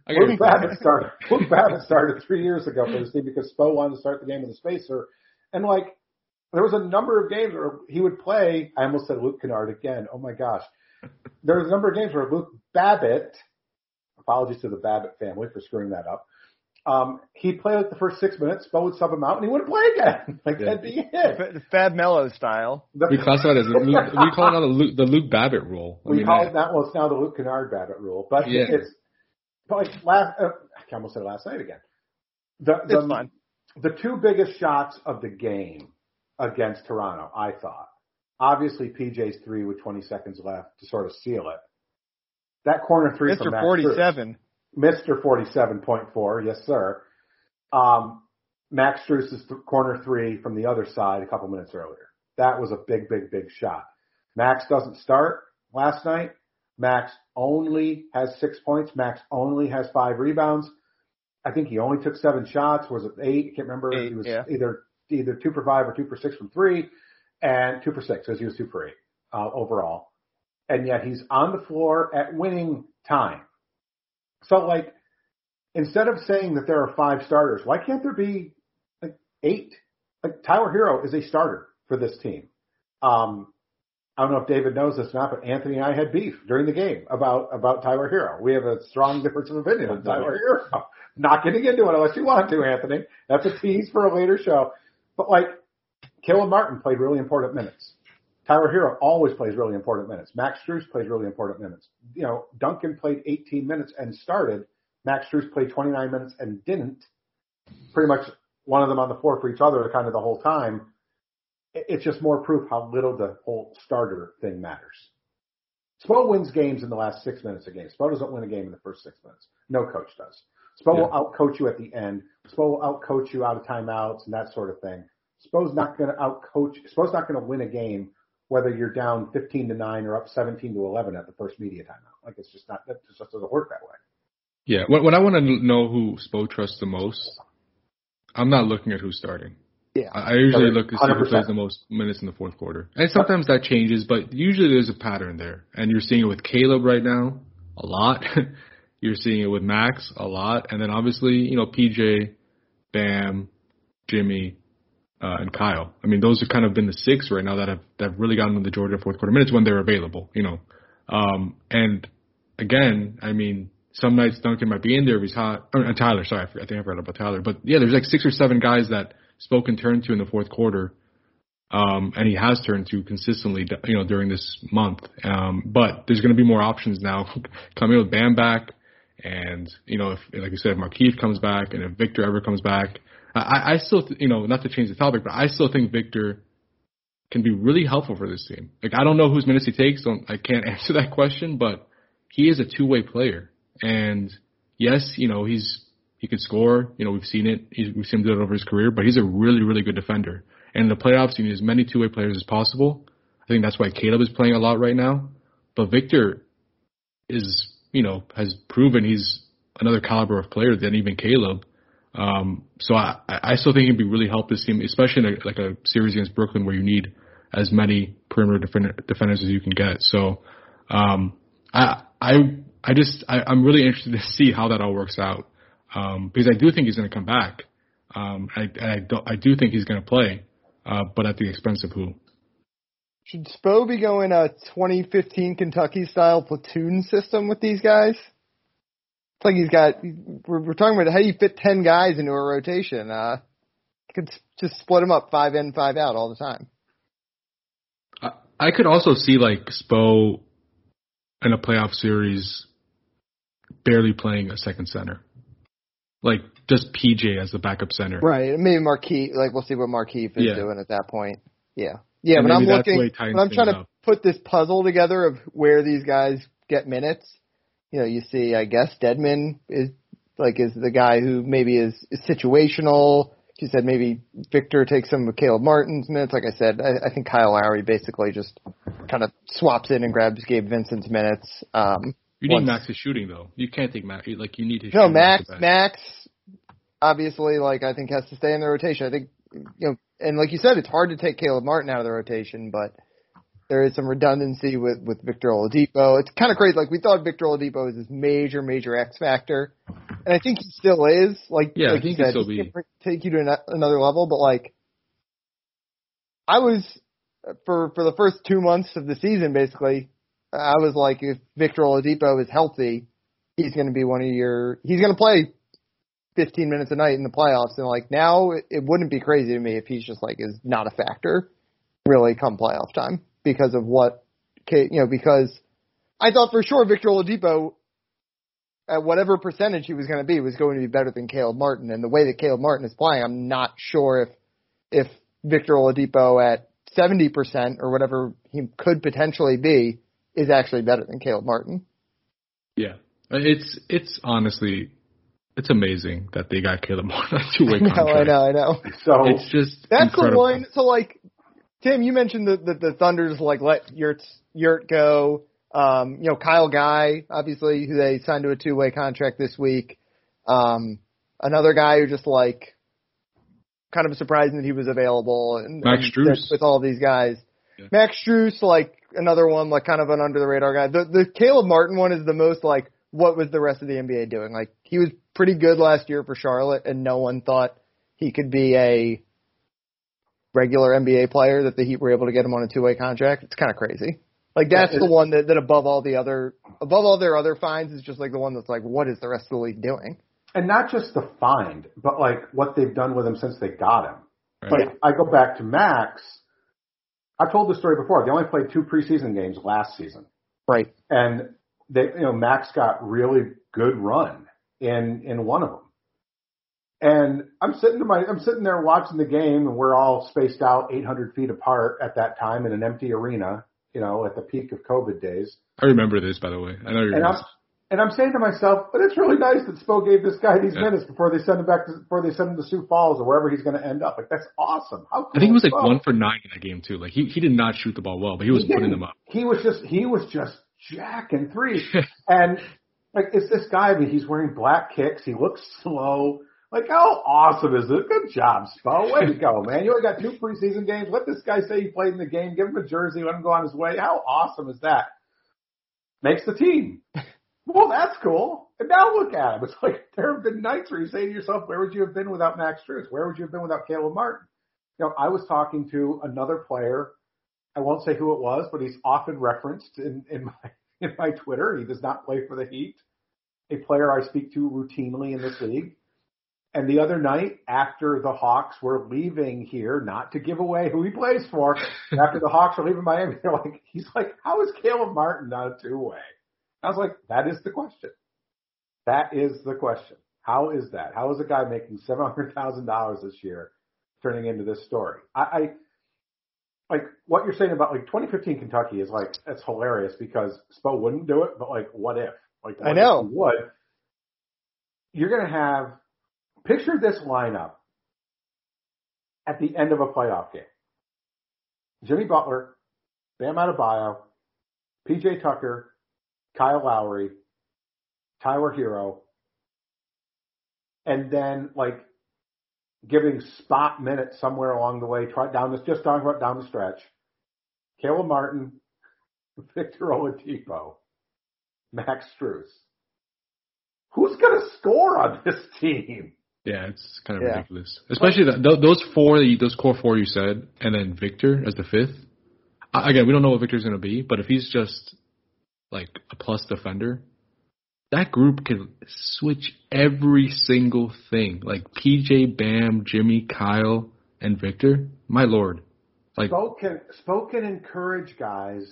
I Luke Babbitt started. Luke Babbitt started three years ago for this team because Spo wanted to start the game with a spacer, and like there was a number of games where he would play. I almost said Luke Kennard again. Oh my gosh, there was a number of games where Luke Babbitt. Apologies to the Babbitt family for screwing that up. Um, he'd play like the first six minutes. Spo would sub him out, and he wouldn't play again. Like Yeah. that'd be it. F- Fab Melo style. The- we classify it as we, we call it now the Luke, the Luke Babbitt rule. I We mean, call I- it that. Well, it's now the Luke Kennard Babbitt rule, but Yeah. it's but like last. Uh, I almost said last night again. The, the, It's fine. The two biggest shots of the game against Toronto, I thought, obviously PJ's three with 20 seconds left to sort of seal it. That corner three from Mr. Max Forty Strus- Mr. 47.4, yes sir. Um, Max Strus's th- corner three from the other side a couple minutes earlier. That was a big, big, big shot. Max doesn't start last night. Max only has six points. Max only has five rebounds. I think he only took seven shots. Was it eight? I can't remember. Eight, he was yeah. either either two for five or two for six from three, and two for six because he was two for eight uh, overall. And yet he's on the floor at winning time. So like, instead of saying that there are five starters, why can't there be like eight? Like Tyler Herro is a starter for this team. Um, I don't know if David knows this or not, but Anthony and I had beef during the game about about Tyler Herro. We have a strong difference of opinion on Tyler Herro. Not getting into it unless you want to, Anthony. That's a tease for a later show. But like, Caleb Martin played really important minutes. Tyler Herro always plays really important minutes. Max Strus plays really important minutes. You know, Duncan played 18 minutes and started. Max Strus played 29 minutes and didn't. Pretty much one of them on the floor for each other kind of the whole time. It- It's just more proof how little the whole starter thing matters. Spo wins games in the last six minutes of games. Spo doesn't win a game in the first six minutes. No coach does. Spo will outcoach you at the end. Spo will outcoach you out of timeouts and that sort of thing. Spo's not going to outcoach. Spo's not going to win a game whether you're down 15 to nine or up 17 to 11 at the first media timeout. Like it's just not that just doesn't work that way. Yeah, when, when I want to know who Spo trusts the most, I'm not looking at who's starting. Yeah. I I usually look at who plays the most minutes in the fourth quarter. And sometimes that changes, but usually there's a pattern there. And you're seeing it with Caleb right now a lot. you're seeing it with Max a lot. And then obviously, you know, PJ, Bam, Jimmy, uh, and Kyle. I mean, those have kind of been the six right now that have that have really gotten the Georgia fourth quarter minutes when they're available, you know. Um, and again, I mean, some nights Duncan might be in there if he's hot. Or, uh, Tyler, sorry, I, I think I forgot about Tyler. But yeah, there's like six or seven guys that Spo can turn to in the fourth quarter, um, and he has turned to consistently, you know, during this month. Um, but there's going to be more options now coming with Bam back, and you know, if like you said, if Markieff comes back, and if Victor ever comes back, I, I still, you know, not to change the topic, but I still think Victor can be really helpful for this team. Like I don't know whose minutes he takes, don't I can't answer that question, but he is a two way player. And yes, you know, he's he can score, you know, we've seen it. He's, we've seen him do it over his career, but he's a really, really good defender. And in the playoffs, you need as many two way players as possible. I think that's why Caleb is playing a lot right now. But Victor is, you know, has proven he's another caliber of player than even Caleb. Um, so I, I still think he'd be really help this team, especially in a, like a series against Brooklyn where you need as many perimeter defender, defenders as you can get. So, um, I, I, I just, I, I'm really interested to see how that all works out. Um, because I do think he's going to come back. Um, I, and I, do, I do think he's going to play, uh, but at the expense of who? Should Spo be going a 2015 Kentucky style platoon system with these guys? It's like he's got. We're, we're talking about how do you fit 10 guys into a rotation. Uh, you could just split them up five in, five out all the time. I, I could also see like Spo in a playoff series barely playing a second center. Like just PJ as the backup center. Right. Maybe Markieff. Like we'll see what Markieff is Yeah. doing at that point. Yeah. Yeah, And but I'm looking. But I'm trying things to up. put this puzzle together of where these guys get minutes. You know, you see, I guess Dedmon is like is the guy who maybe is, is situational. She said maybe Victor takes some of Caleb Martin's minutes. Like I said, I, I think Kyle Lowry basically just kind of swaps in and grabs Gabe Vincent's minutes. Um, You need once- Max's shooting though. You can't take Max. Like you need his. no, Max, off the bench. Max, obviously, like I think has to stay in the rotation. I think, you know, and like you said, it's hard to take Caleb Martin out of the rotation, but there is some redundancy with with Victor Oladipo. It's kind of crazy. Like we thought Victor Oladipo was this major, major X factor, and I think he still is. Like, Yeah, I think you he said, still be. take you to an, another level. But like, I was for for the first two months of the season, basically, I was like, if Victor Oladipo is healthy, he's going to be one of your. He's going to play 15 minutes a night in the playoffs, and like now, it, it wouldn't be crazy to me if he's just like is not a factor, really, come playoff time because of what, you know, because I thought for sure Victor Oladipo. At whatever percentage he was going to be, was going to be better than Caleb Martin. And the way that Caleb Martin is playing, I'm not sure if if Victor Oladipo at 70% or whatever he could potentially be is actually better than Caleb Martin. Yeah, it's it's honestly it's amazing that they got Caleb Martin on a two way contract. I know, I know. So It's just That's incredible. the one. So like, Tim, you mentioned that the, the Thunder's like let Yurt Yurt go. Um, you know, Kyle Guy, obviously, who they signed to a two way contract this week. Um, another guy who just like kind of surprising that he was available and, Max and Strus. with all these guys. Yeah. Max Strus, like another one, like kind of an under the radar guy. The the Caleb Martin one is the most like what was the rest of the NBA doing? Like he was pretty good last year for Charlotte, and no one thought he could be a regular NBA player that the Heat were able to get him on a two way contract. It's kind of crazy. Like that's the one that, that above all the other above all their other finds is just like the one that's like, what is the rest of the league doing? and not just the find, but like what they've done with him since they got him. Right. Like I go back to Max. I've told this story before. They only played two preseason games last season, Right. and they, you know, Max got really good run in in one of them. And I'm sitting to my, I'm sitting there watching the game, and we're all spaced out 800 feet apart at that time in an empty arena. You know, at the peak of COVID days. I remember this by the way. I know you're. And I'm, and I'm saying to myself, but it's really nice that Spo gave this guy these Yeah. minutes before they send him back to, before they send him to Sioux Falls or wherever he's going to end up. Like that's awesome. How cool I think he was like Spo? one for nine in that game too. Like he he did not shoot the ball well, but he was He putting them up. He was just he was just jacking threes. and like it's this guy, mean, he's wearing black kicks, he looks slow. Like how awesome is it? Good job, Spo. Way to go, man. You only got two preseason games. Let this guy say he played in the game. Give him a jersey. Let him go on his way. How awesome is that? Makes the team. Well, that's cool. And now look at him. It's like there have been nights where you say to yourself, where would you have been without Max Strus? Where would you have been without Caleb Martin? You know, I was talking to another player I won't say who it was, but he's often referenced in, in my in my Twitter. He does not play for the Heat. A player I speak to routinely in this league. And the other night, after the Hawks were leaving here, not to give away who he plays for, after the Hawks were leaving Miami, they're like, he's like, how is Caleb Martin not a two way? I was like, that is the question. That is the question. How is that? How is a guy making seven hundred thousand dollars this year turning into this story? I, I like what you're saying about like 2015 Kentucky is like that's hilarious because Spo wouldn't do it, but like what if? Like what I know. if he would. You're gonna have picture this lineup at the end of a playoff game. Jimmy Butler, Bam Adebayo, PJ Tucker, Kyle Lowry, Tyler Herro, and then like giving spot minutes somewhere along the way, try down this just talking about down the stretch. Caleb Martin, Victor Oladipo, Max Strus. Who's gonna score on this team? Yeah, it's kind of Yeah. ridiculous. Especially that, th- those four, you- those core four you said, and then Victor as the fifth. I, again, we don't know what Victor's going to be, but if he's just like a plus defender, that group can switch every single thing. Like PJ, Bam, Jimmy, Kyle, and Victor. My lord, like Spo can, Spo can encourage guys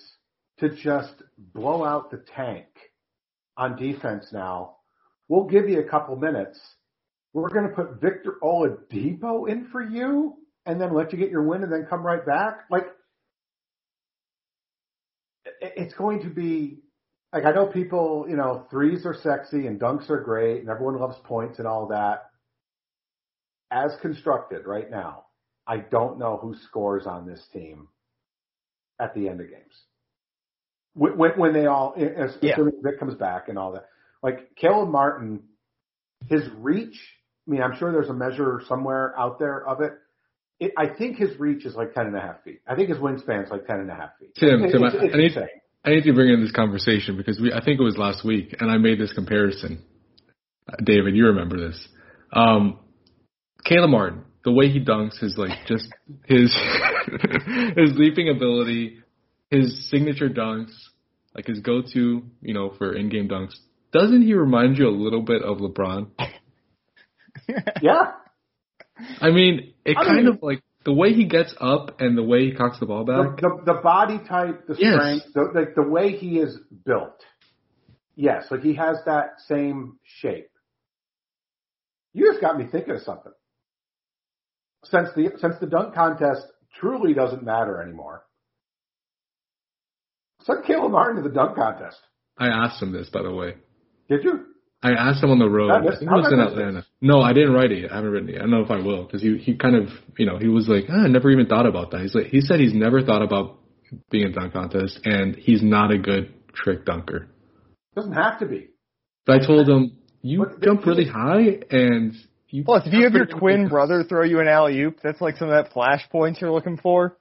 to just blow out the tank on defense now. We'll give you a couple minutes. We're going to put Victor Oladipo in for you and then let you get your win and then come right back. Like, it's going to be like, I know people, you know, threes are sexy and dunks are great and everyone loves points and all that. As constructed right now, I don't know who scores on this team at the end of games. When, when, when they all, as- Yeah. assuming Vic comes back and all that. Like Caleb Martin, his reach, I mean, I'm sure there's a measure somewhere out there of it. it I think his reach is like 10 and a half feet. I think his wingspan's like 10 and a half feet. Tim, It- Tim, it's, I- it's I need- insane. I need to bring in this conversation because we, I think it was last week, and I made this comparison. Uh, David, you remember this? Um, Caleb Martin, the way he dunks, his like just his his leaping ability, his signature dunks, like his go-to, you know, for in-game dunks. Doesn't he remind you a little bit of LeBron? Yeah. I mean, it I kind mean- of like the way he gets up and the way he cocks the ball The, back. the, the body type, the Yes. strength, the, like the way he is built. Yes, like he has that same shape. You just got me thinking of something. Since the since the dunk contest truly doesn't matter anymore, send Caleb Martin to the dunk contest. I asked him this, by the way. Did you? I asked him on the road. That I is- think it was in Atlanta. this? No, I didn't write it. yet. I haven't written it. yet. I don't know if I will because he he kind of you know he was like ah, I never even thought about that. He's like he said he's never thought about being in dunk contest and he's not a good trick dunker. Doesn't have to be. But I told him you But the- jump really high and you Plus, if you have your pretty- twin brother throw you an alley oop, that's like some of that flash points you're looking for.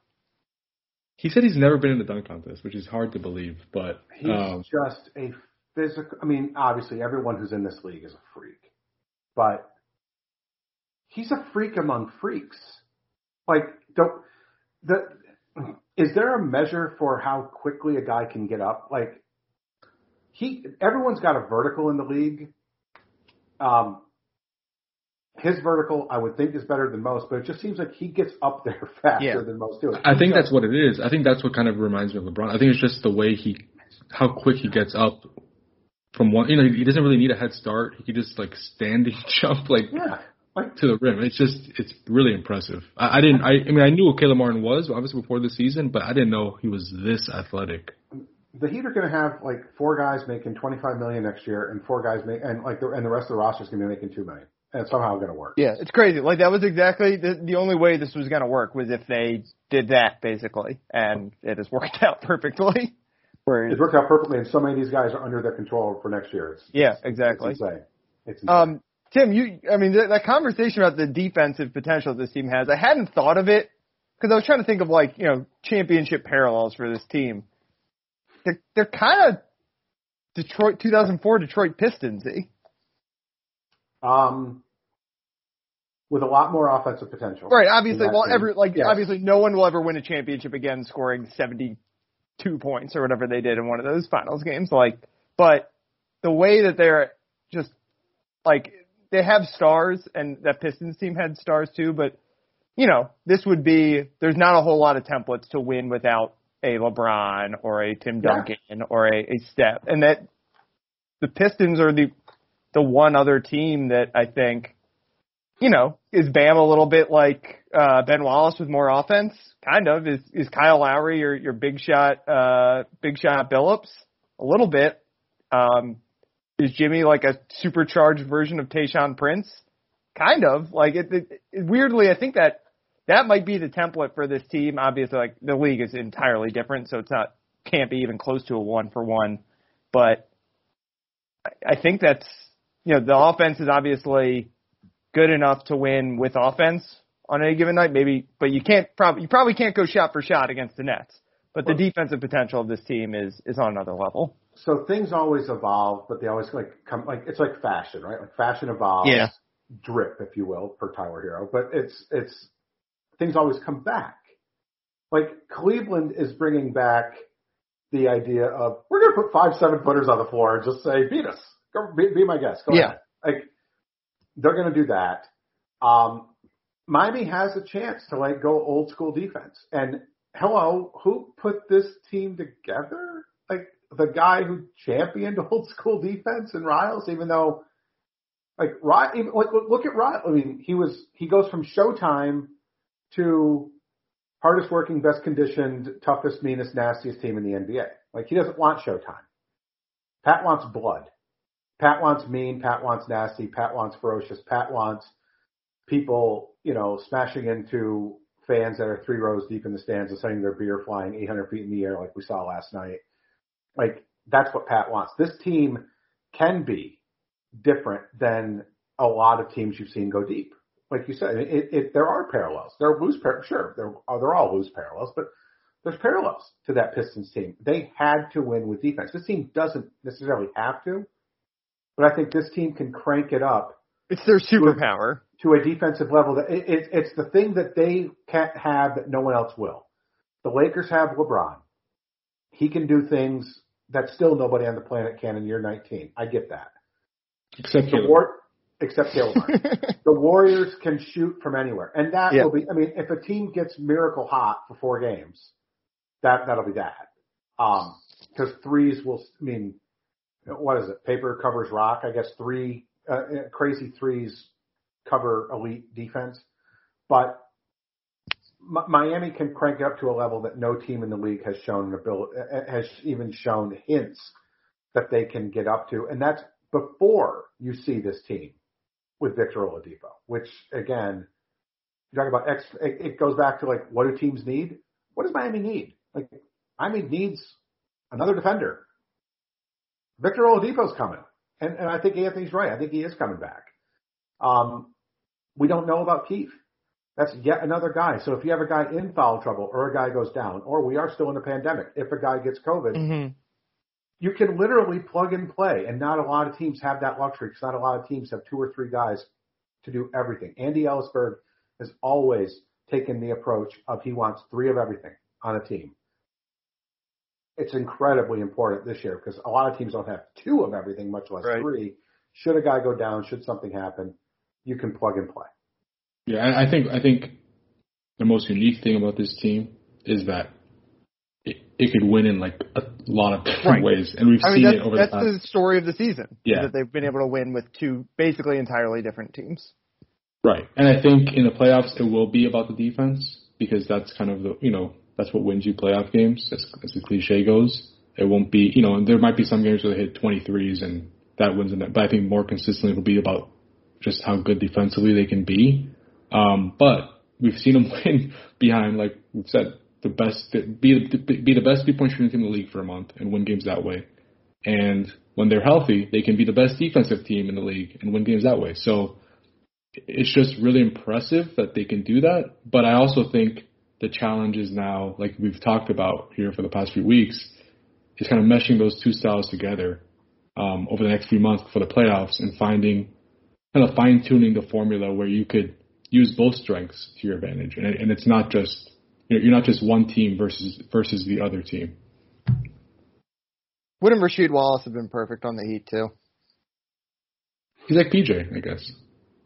He said he's never been in a dunk contest, which is hard to believe. But He's um, just a physical. I mean, obviously, everyone who's in this league is a freak, but he's a freak among freaks. Like, don't the is there a measure for how quickly a guy can get up? Like, he everyone's got a vertical in the league. Um, his vertical, I would think, is better than most, but it just seems like he gets up there faster Yeah. than most do. I think He that's what it is. I think that's what kind of reminds me of LeBron. I think it's just the way he, how quick he gets up from one. You know, he doesn't really need a head start. He could just like standing jump like yeah. Like to the rim. It's just it's really impressive. I, I didn't. I, I mean, I knew what Caleb Martin was obviously before the season, but I didn't know he was this athletic. the Heat are going to have like four guys making 25 million next year, and four guys make and like the and the rest of the roster is going to be making two million, and it's somehow going to work. Yeah, it's crazy. Like that was exactly the the only way this was going to work was if they did that basically, and it has worked out perfectly. Whereas, It's worked out perfectly, and so many of these guys are under their control for next year. It's, yeah, it's exactly. insane. It's insane. Um, Tim, you, I mean, that, that conversation about the defensive potential this team has, I hadn't thought of it because I was trying to think of like, you know, championship parallels for this team. They're, they're kind of Detroit 2004 Detroit Pistons. Eh? um, with a lot more offensive potential. Right. Obviously, well, every like obviously, no one will ever win a championship again scoring 72 points or whatever they did in one of those finals games. Like, but the way that they're just like they have stars, and that Pistons team had stars too. But you know, this would be there's not a whole lot of templates to win without a LeBron or a Tim Yeah. Duncan or a, a Steph, and that the Pistons are the the one other team that I think you know, is Bam a little bit like uh, Ben Wallace with more offense? Kind of. Is is Kyle Lowry your your big shot uh, big shot Billups? A little bit. Um, is Jimmy like a supercharged version of Tayshaun Prince? Kind of. Like it, it, it weirdly, I think that that might be the template for this team. Obviously, like the league is entirely different, so it's not can't be even close to a one for one. But I- I think that's you know the offense is obviously good enough to win with offense on any given night. Maybe, but you can't probably you probably can't go shot for shot against the Nets. But the defensive potential of this team is is on another level. So things always evolve, but they always like come like it's like fashion, right? Like fashion evolves, Yeah. drip, if you will, per Tyler Herro. But it's it's things always come back. Like Cleveland is bringing back the idea of we're going to put five seven footers on the floor and just say beat us, go be, be my guest. Go Yeah. ahead. Like they're going to do that. Um, Miami has a chance to like go old school defense. And hello, who put this team together? Like the guy who championed old school defense in Riles, even though like Riles, even, like look- at Riles. I mean, he was he goes from Showtime to hardest working, best conditioned, toughest, meanest, nastiest team in the NBA. Like he doesn't want Showtime. Pat wants blood. Pat wants mean. Pat wants nasty. Pat wants ferocious. Pat wants people, you know, smashing into fans that are three rows deep in the stands and sending their beer flying 800 feet in the air like we saw last night. Like that's what Pat wants. This team can be different than a lot of teams you've seen go deep. Like you said, it, it, there are parallels. There are loose par- sure, are, they're all loose parallels, but there's parallels to that Pistons team. They had to win with defense. This team doesn't necessarily have to, but I think this team can crank it up It's their superpower. to a defensive level that it, it, it's the thing that they can't have that no one else will. The Lakers have LeBron. He can do things that still nobody on the planet can in year 19. I get that. Except The War, except Caleb. The Warriors can shoot from anywhere, and that Yeah. will be. I mean, if a team gets miracle hot for four games, that that'll be that. Um, because threes will. I mean, what is it? Paper covers rock. I guess three uh, crazy threes cover elite defense, but Mi- Miami can crank it up to a level that no team in the league has shown an ability, has even shown hints that they can get up to, and that's before you see this team with Victor Oladipo, which again, you talk about X, it goes back to like, what do teams need? What does Miami need? Like, Miami needs another defender. Victor Oladipo's coming, and and I think Anthony's right. I think he is coming back. Um, we don't know about Keith. That's yet another guy. So if you have a guy in foul trouble or a guy goes down, or we are still in a pandemic, if a guy gets COVID, hmm you can literally plug and play, and not a lot of teams have that luxury because not a lot of teams have two or three guys to do everything. Andy Elisburg has always taken the approach of he wants three of everything on a team. It's incredibly important this year because a lot of teams don't have two of everything, much less Right. three. Should a guy go down, should something happen, you can plug and play. Yeah, I I think I think the most unique thing about this team is that it, it could win in like a lot of different Right. ways, and we've I mean, seen that's, it over that's the past. the story of the season. Yeah. that they've been able to win with two basically entirely different teams. Right, and I think in the playoffs it will be about the defense because that's kind of the you know that's what wins you playoff games, as, as the cliche goes. It won't be, you know, there might be some games where they hit 23s and that wins them. But I think more consistently it'll be about just how good defensively they can be. Um, but we've seen them win behind, like we've said, the best, be, be the best three point shooting team in the league for a month and win games that way. And when they're healthy, they can be the best defensive team in the league and win games that way. So it's just really impressive that they can do that. But I also think the challenge is now, like we've talked about here for the past few weeks, is kind of meshing those two styles together um, over the next few months for the playoffs and finding kind of fine tuning the formula where you could use both strengths to your advantage, and, and it's not just you know, you're not just one team versus versus the other team. Wouldn't Rasheed Wallace have been perfect on the Heat too? He's like PJ, I guess.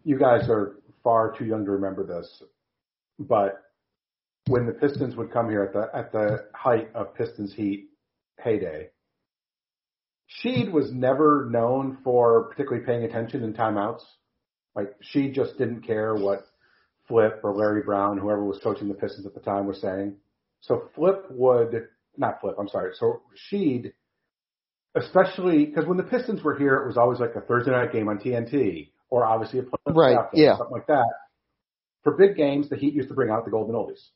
You guys are far too young to remember this, but when the Pistons would come here at the at the height of Pistons Heat heyday, Sheed was never known for particularly paying attention in timeouts. Like she just didn't care what Flip or Larry Brown, whoever was coaching the Pistons at the time, was saying. So Flip would not Flip. I'm sorry. So Sheed, especially because when the Pistons were here, it was always like a Thursday night game on TNT or obviously a playoff right, game, yeah, something like that. For big games, the Heat used to bring out the Golden Oldies,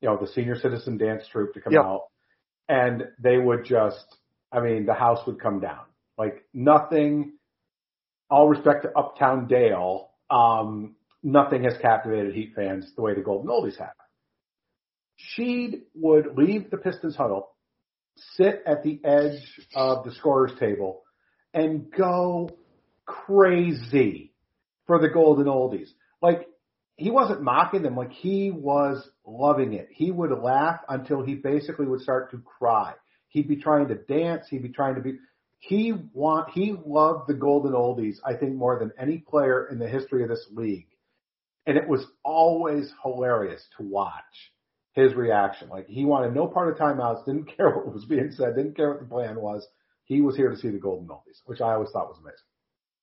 you know, the senior citizen dance troupe to come Yep. out, and they would just I mean, the house would come down. Like nothing, all respect to Uptown Dale, um, nothing has captivated Heat fans the way the Golden Oldies have. Sheed would leave the Pistons huddle, sit at the edge of the scorer's table, and go crazy for the Golden Oldies. Like he wasn't mocking them, like he was loving it. He would laugh until he basically would start to cry. He'd be trying to dance. He'd be trying to be. He want. He loved the Golden Oldies. I think more than any player in the history of this league, and it was always hilarious to watch his reaction. Like he wanted no part of timeouts. Didn't care what was being said. Didn't care what the plan was. He was here to see the Golden Oldies, which I always thought was amazing.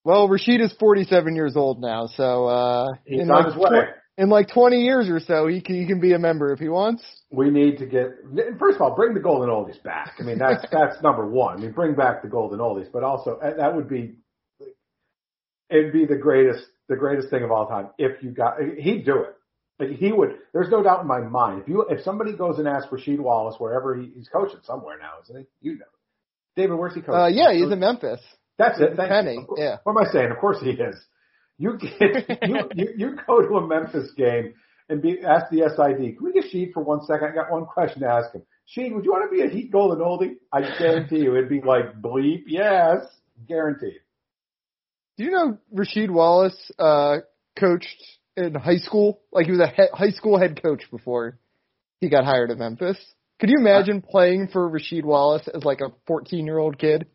Well, Rasheed is 47 years old now, so uh, He's in like his way. tw- in like 20 years or so, he can, he can be a member if he wants. We need to get first of all bring the Golden Oldies back. I mean that's that's number one. I mean bring back the Golden Oldies, but also uh, that would be it'd be the greatest the greatest thing of all time if you got he'd do it. Like he would. There's no doubt in my mind. If you if somebody goes and asks Rasheed Wallace wherever he, he's coaching somewhere now, isn't he? You know, David, where's he coaching? Uh, yeah, he's in Memphis. That's it. Penny, you. yeah. What am I saying? Of course he is. You get you, you you go to a Memphis game and be ask the SID. Can we get Sheed for one second? I got one question to ask him. Sheed, would you want to be a Heat Golden Oldie? I guarantee you, it'd be like bleep. Yes, guaranteed. Do you know Rasheed Wallace uh, coached in high school? Like he was a he- high school head coach before he got hired at Memphis. Could you imagine playing for Rasheed Wallace as like a 14 year old kid?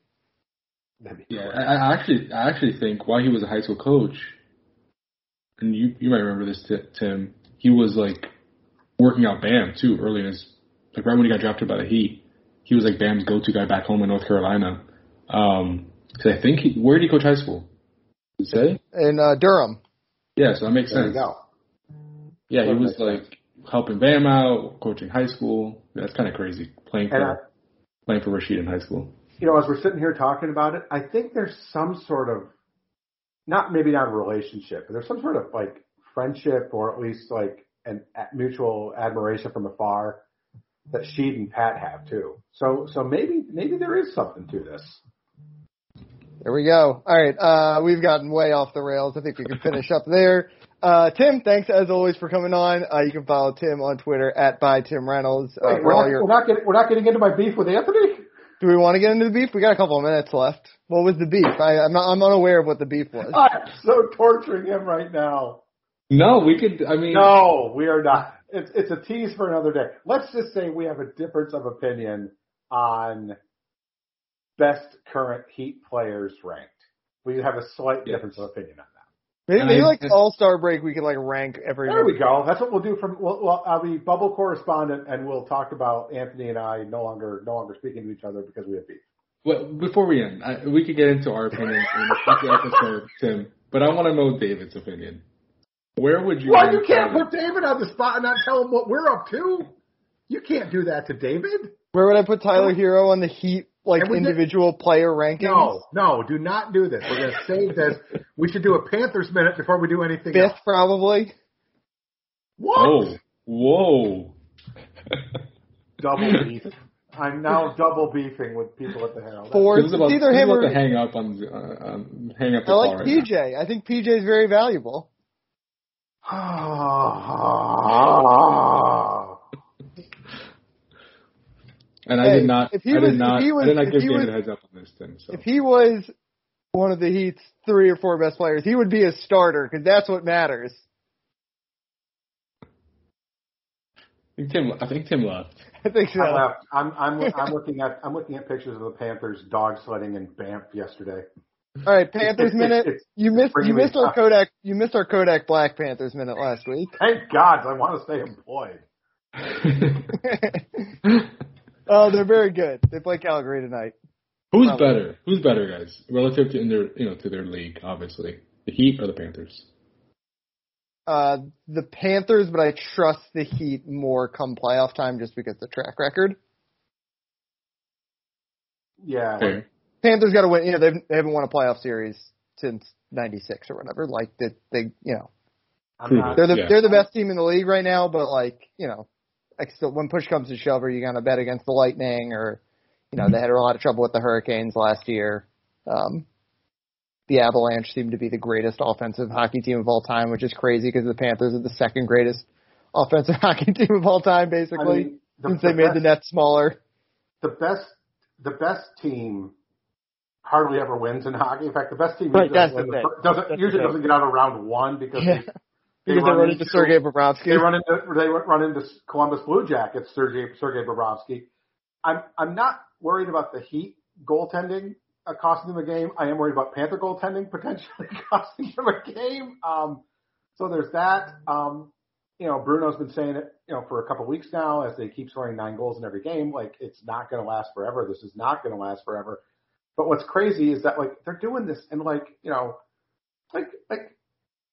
That'd Yeah. I, I actually, I actually think while he was a high school coach, and you you might remember this, Ti- Tim. He was like working out Bam too early in his like right when he got drafted by the Heat. He was like Bam's go-to guy back home in North Carolina. Um, 'cause I think he, where did he coach high school? Did it say? In uh, Durham. Yeah, so that makes There you sense. go. Yeah, he was makes like helping Bam out, coaching high school. That's kind of crazy playing And I, for playing for Rasheed in high school. You know, as we're sitting here talking about it, I think there's some sort of, not maybe not a relationship, but there's some sort of like friendship or at least like an a- mutual admiration from afar that Sheed and Pat have too. So, so maybe, maybe there is something to this. There we go. All right, uh, we've gotten way off the rails. I think we can finish up there. Uh, Tim, thanks as always for coming on. Uh, you can follow Tim on Twitter at by Tim Reynolds. Uh, Wait, we're, not, your, we're not getting, we're not getting into my beef with Anthony. Do we want to get into the beef? We got a couple of minutes left. What was the beef? I, I'm not, I'm unaware of what the beef was. I'm so torturing him right now. No, we could. I mean, No, we are not. It's it's a tease for another day. Let's just say we have a difference of opinion on best current Heat players ranked. We have a slight Yes. difference of opinion on that. Maybe, And maybe I- like All Star break, we can like rank every. There we go. That's what we'll do. From well, well, I'll be bubble correspondent, and we'll talk about Anthony and I no longer no longer speaking to each other because we have beef. Well, before we end, I, we could get into our opinions in the future episode, Tim. But I want to know David's opinion. Where would you? Well, you can't David? put David on the spot and not tell him what we're up to. You can't do that to David. Where would I put Tyler Herro on the Heat like And we did- individual player rankings? No, no, do not do this. We're going to save this. We should do a Panthers minute before we do anything Fifth else. probably. What? Oh, whoa. Double beef. I'm now double beefing with people at the Herald. Fourth. This is about, either him or to hang up on, uh, on hang up the I like right now. PJ. I think PJ is very valuable. And I did not. if he I was- did not. if he was- I did not give David was- a heads up on this thing. So If he was one of the Heat's three or four best players, he would be a starter because that's what matters. I think Tim. I think Tim left. I think so. I left. I'm I'm I'm looking at I'm looking at pictures of the Panthers dog sledding in Banff yesterday. All right, Panthers It's- minute. it's- You missed you me missed our up. Kodak you missed our Kodak Black Panthers minute last week. Thank God, I want to stay employed. oh, they're very good. They play Calgary tonight. Who's Probably. better? Who's better, guys, relative to in their you know to their league? Obviously, the Heat or the Panthers. Uh, the Panthers, but I trust the Heat more come playoff time just because of the track record. Yeah. Okay. Panthers got to win. You know, they've, they haven't won a playoff series since '96 or whatever. Like that, they, you know, I'm not. they're the Yeah. they're the best team in the league right now. But like, you know, like still, when push comes to shove, are you gonna bet against the Lightning or, you know, they had a lot of trouble with the Hurricanes last year. Um, the Avalanche seem to be the greatest offensive hockey team of all time, which is crazy because the Panthers are the second greatest offensive hockey team of all time, I basically, mean, the, since the they made best, the net smaller. the best the best team hardly ever wins in hockey. In fact, the best team Right, usually doesn't, the win thing. the- doesn't That's the usually doesn't get out of round one because Yeah. they, they Because they run into Sergei Bobrovsky. They run into they run into Columbus Blue Jackets, Sergei Sergei Bobrovsky. I'm I'm not worried about the Heat goaltending uh, costing them a game. I am worried about Panther goaltending potentially costing them a game. Um, so there's that. Um, you know, Bruno's been saying it, you know, for a couple weeks now as they keep scoring nine goals in every game. Like it's not going to last forever. This is not going to last forever. But what's crazy is that like they're doing this and like you know, like like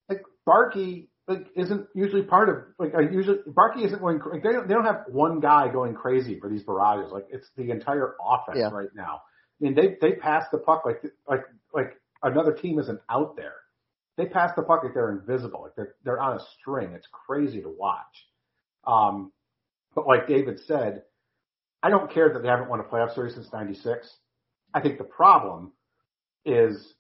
like Barkey like isn't usually part of like I usually Barkey isn't going like they don't they don't have one guy going crazy for these barrages like it's the entire offense Yeah. right now. I mean they they pass the puck like like like another team isn't out there. They pass the puck like they're invisible like they're they're on a string. It's crazy to watch. Um, but like David said, I don't care that they haven't won a playoff series since '96. I think the problem is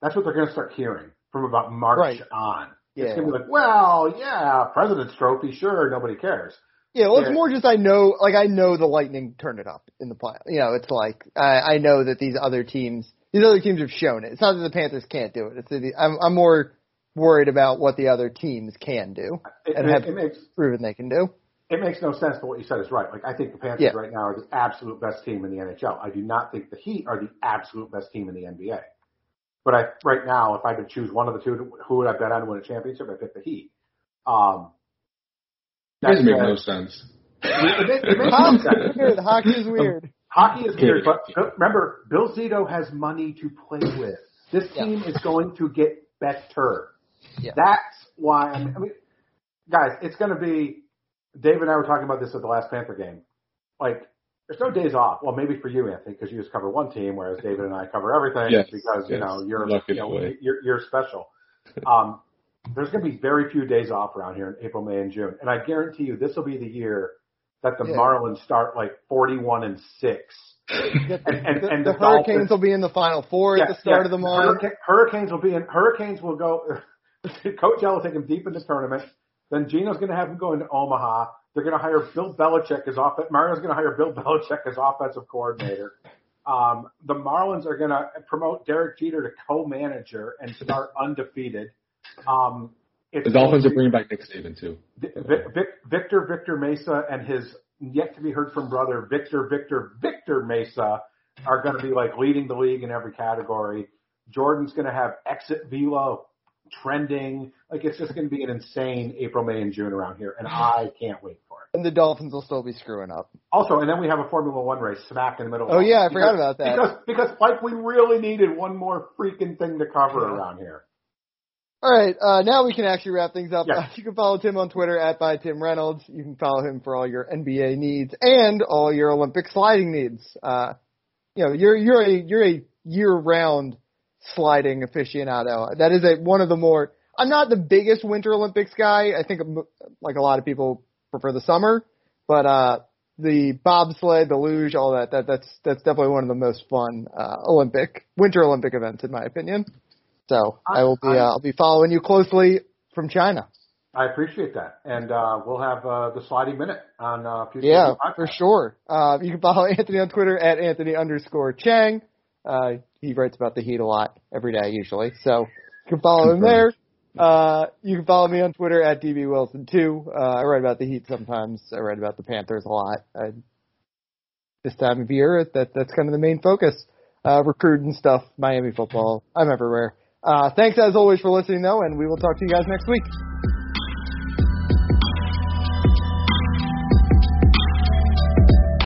that's what they're going to start hearing from about March Right. on. It's Yeah. going to be like, well, yeah, President's Trophy, sure, nobody cares. Yeah, well, it's Yeah. more just I know, like I know the Lightning turned it up in the play. You know, it's like I, I know that these other teams, these other teams have shown it. It's not that the Panthers can't do it. It's that the, I'm, I'm more worried about what the other teams can do It, and it, have it makes proven they can do. it makes no sense, but what you said is right. Like I think the Panthers Yeah. right now are the absolute best team in the NHL. I do not think the Heat are the absolute best team in the NBA. But I right now, if I could choose one of the two, who would I bet on to win a championship? I pick the Heat. Um, That doesn't make no sense. It, makes- it makes no sense. weird. Hockey's weird. Hockey is weird, but but remember, Bill Zito has money to play with. This Yeah. team is going to get better. Yeah. That's why I'm, I mean, guys, it's going to be. Dave and I were talking about this at the last Panther game. Like, there's no days off. Well, maybe for you, Anthony, because you just cover one team, whereas David and I cover everything Yes, because you know you're you know, you're, you're special. Um, there's going to be very few days off around here in April, May, and June, and I guarantee you this will be the year that the Yeah. Marlins start like 41 and six. And, and- the, and the the Hurricanes Dolphins- will be in the Final Four at the start yeah. of the month. Hurricane, hurricanes will be in. Hurricanes will go. Coach L will take them deep in the tournament. Then Gino's going to have them go into Omaha. They're going to hire Bill Belichick as off. Mario's going to hire Bill Belichick as offensive coordinator. Um, the Marlins are going to promote Derek Jeter to co-manager and start undefeated. Um, it's The Dolphins are bringing back Nick Saban too. Vic, Vic, Victor Victor Mesa and his yet to be heard from brother Victor Victor Victor Mesa are going to be like leading the league in every category. Jordan's going to have exit velo trending. Like it's just going to be an insane April, May, and June around here, and I can't wait. And the Dolphins will still be screwing up. Also, and then we have a Formula One race smack in the middle. of Oh, yeah, I because- forgot about that. Because because like we really needed one more freaking thing to cover Yeah. around here. All right, uh, now we can actually wrap things up. Yeah. Uh, you can follow Tim on Twitter at by Tim Reynolds. You can follow him for all your NBA needs and all your Olympic sliding needs. Uh, you know, you're you're a you're a year round sliding aficionado. That is a one of the more. I'm not the biggest Winter Olympics guy. I think like a lot of people prefer the summer, but uh, the bobsled, the luge, all that that that's that's definitely one of the most fun uh, Olympic Winter Olympic events in my opinion. So I will be I- uh, I'll be following you closely from China. I appreciate that, and uh, we'll have uh, the sliding minute on uh, future Yeah, podcasts. for sure. Uh, you can follow Anthony on Twitter at Anthony underscore Chiang. Uh, he writes about the Heat a lot every day usually, so you can follow him there. Uh, you can follow me on Twitter at DB Wilson too. Uh, I write about the Heat sometimes. I write about the Panthers a lot. Uh, this time of year, that that's kind of the main focus. Uh, recruiting stuff, Miami football. I'm everywhere. Uh, thanks as always for listening though, and we will talk to you guys next week.